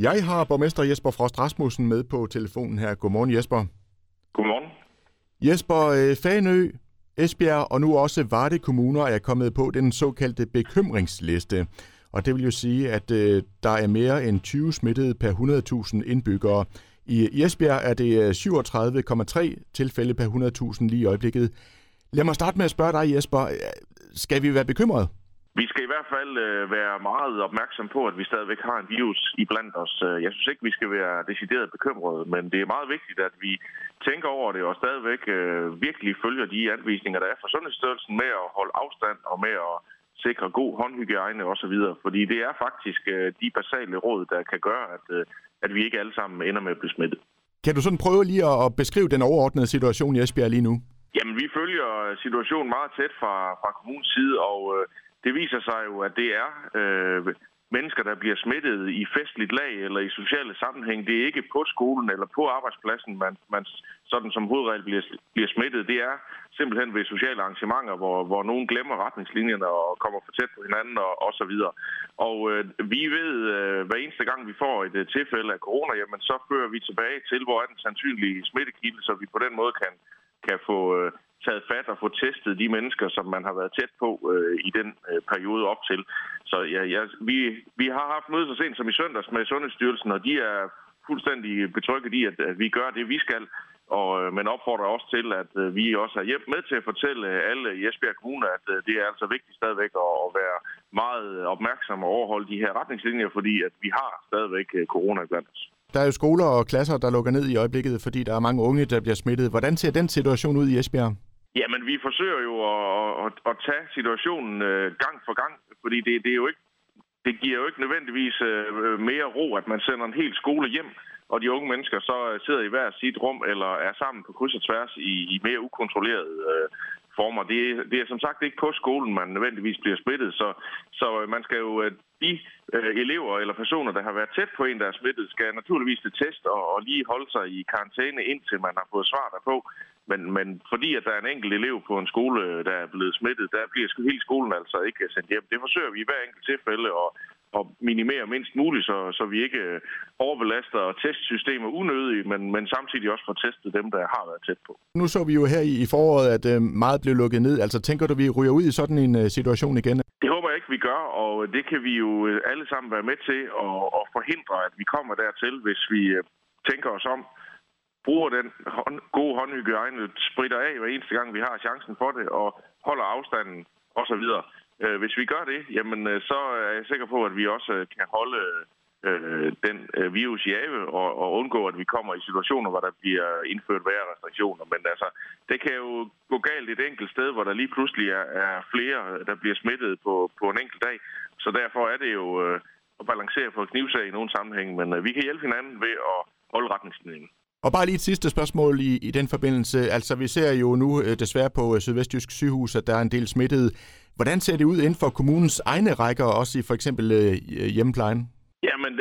Jeg har borgmester Jesper Frost Rasmussen med på telefonen her. Godmorgen Jesper. Godmorgen. Jesper, øh, Fanø, Esbjerg og nu også Varde Kommuner er kommet på den såkaldte bekymringsliste. Og det vil jo sige, at øh, der er mere end 20 smittede per 100.000 indbyggere. I Esbjerg er det 37,3 tilfælde per 100.000 lige i øjeblikket. Lad mig starte med at spørge dig, Jesper. Skal vi være bekymrede? Vi skal i hvert fald øh, være meget opmærksom på, at vi stadigvæk har en virus i blandt os. Øh, jeg synes ikke, vi skal være decideret bekymrede, men det er meget vigtigt, at vi tænker over det og stadigvæk øh, virkelig følger de anvisninger, der er fra Sundhedsstyrelsen med at holde afstand og med at sikre god håndhygiejne osv. Fordi det er faktisk øh, de basale råd, der kan gøre, at, øh, at vi ikke alle sammen ender med at blive smittet. Kan du sådan prøve lige at beskrive den overordnede situation i Esbjerg lige nu? Jamen, vi følger situationen meget tæt fra, fra kommunens side, og øh, det viser sig jo, at det er øh, mennesker, der bliver smittet i festligt lag eller i sociale sammenhæng. Det er ikke på skolen eller på arbejdspladsen, man, man sådan som hovedregel bliver, bliver smittet. Det er simpelthen ved sociale arrangementer, hvor, hvor nogen glemmer retningslinjerne og kommer for tæt på hinanden og, og så videre. Og øh, vi ved, øh, hver eneste gang vi får et øh, tilfælde af corona, jamen så fører vi tilbage til, hvor er den sandsynlige smittekilde, så vi på den måde kan, kan få øh, taget at få testet de mennesker, som man har været tæt på øh, i den øh, periode op til. Så ja, ja, vi, vi har haft møde så sent som i søndags med Sundhedsstyrelsen, og de er fuldstændig betrykket i, at, at vi gør det, vi skal. Og, øh, men opfordrer også til, at øh, vi også er hjælp med til at fortælle øh, alle i Esbjerg Kommune, at øh, det er altså vigtigt stadigvæk at, at være meget øh, opmærksom og overholde de her retningslinjer, fordi at vi har stadigvæk øh, corona blandt os. Der er jo skoler og klasser, der lukker ned i øjeblikket, fordi der er mange unge, der bliver smittet. Hvordan ser den situation ud i Esbjerg? Jamen, vi forsøger jo at, at, at tage situationen øh, gang for gang, fordi det, det er jo ikke det giver jo ikke nødvendigvis øh, mere ro, at man sender en hel skole hjem, og de unge mennesker så øh, sidder i hver sit rum eller er sammen på kryds og tværs i, i mere ukontrollerede øh, former. Det, det er som sagt ikke på skolen, man nødvendigvis bliver smittet, så, så man skal jo, de øh, elever eller personer, der har været tæt på en, der er smittet, skal naturligvis til test og, og lige holde sig i karantæne, indtil man har fået svar derpå. Men, men fordi at der er en enkelt elev på en skole, der er blevet smittet, der bliver hele skolen altså ikke sendt hjem. Det forsøger vi i hver enkelt tilfælde at, at minimere mindst muligt, så, så vi ikke øh, overbelaster testsystemer unødigt, men, men samtidig også får testet dem, der har været tæt på. Nu så vi jo her i, foråret, at øh, meget blev lukket ned. Altså tænker du, vi ryger ud i sådan en øh, situation igen? Det håber jeg ikke, vi gør, og det kan vi jo alle sammen være med til at, at forhindre, at vi kommer dertil, hvis vi tænker os om, bruger den hånd, gode håndhygiejne, spritter af hver eneste gang, vi har chancen for det, og holder afstanden osv. Øh, hvis vi gør det, jamen øh, så er jeg sikker på, at vi også øh, kan holde øh, den øh, virus i ave og, og undgå, at vi kommer i situationer, hvor der bliver indført værre restriktioner. Men altså, det kan jo gå galt et enkelt sted, hvor der lige pludselig er, er flere, der bliver smittet på, på en enkelt dag. Så derfor er det jo øh, at balancere på knivsag i nogle sammenhæng, men øh, vi kan hjælpe hinanden ved at holde retningslinjen. Og bare lige et sidste spørgsmål i, i den forbindelse. Altså, vi ser jo nu øh, desværre på øh, Sydvestjysk sygehus, at der er en del smittede. Hvordan ser det ud inden for kommunens egne rækker, også i for eksempel øh, hjemmeplejen? Jamen,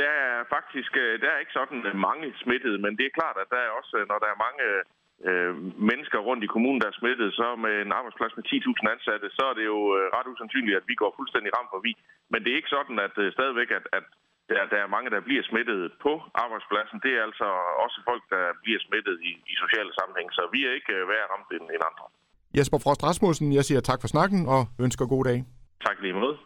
der er faktisk der er ikke sådan mange smittede, men det er klart, at der er også, når der er mange øh, mennesker rundt i kommunen, der er smittet, så med en arbejdsplads med 10.000 ansatte, så er det jo ret usandsynligt, at vi går fuldstændig ramt forbi. Men det er ikke sådan, at øh, stadigvæk, at, at der, der er mange, der bliver smittet på arbejdspladsen. Det er altså også folk, der bliver smittet i, i sociale sammenhæng, så vi er ikke øh, værre ramt end, end andre. Jesper Frost Rasmussen, jeg siger tak for snakken og ønsker god dag. Tak lige måde.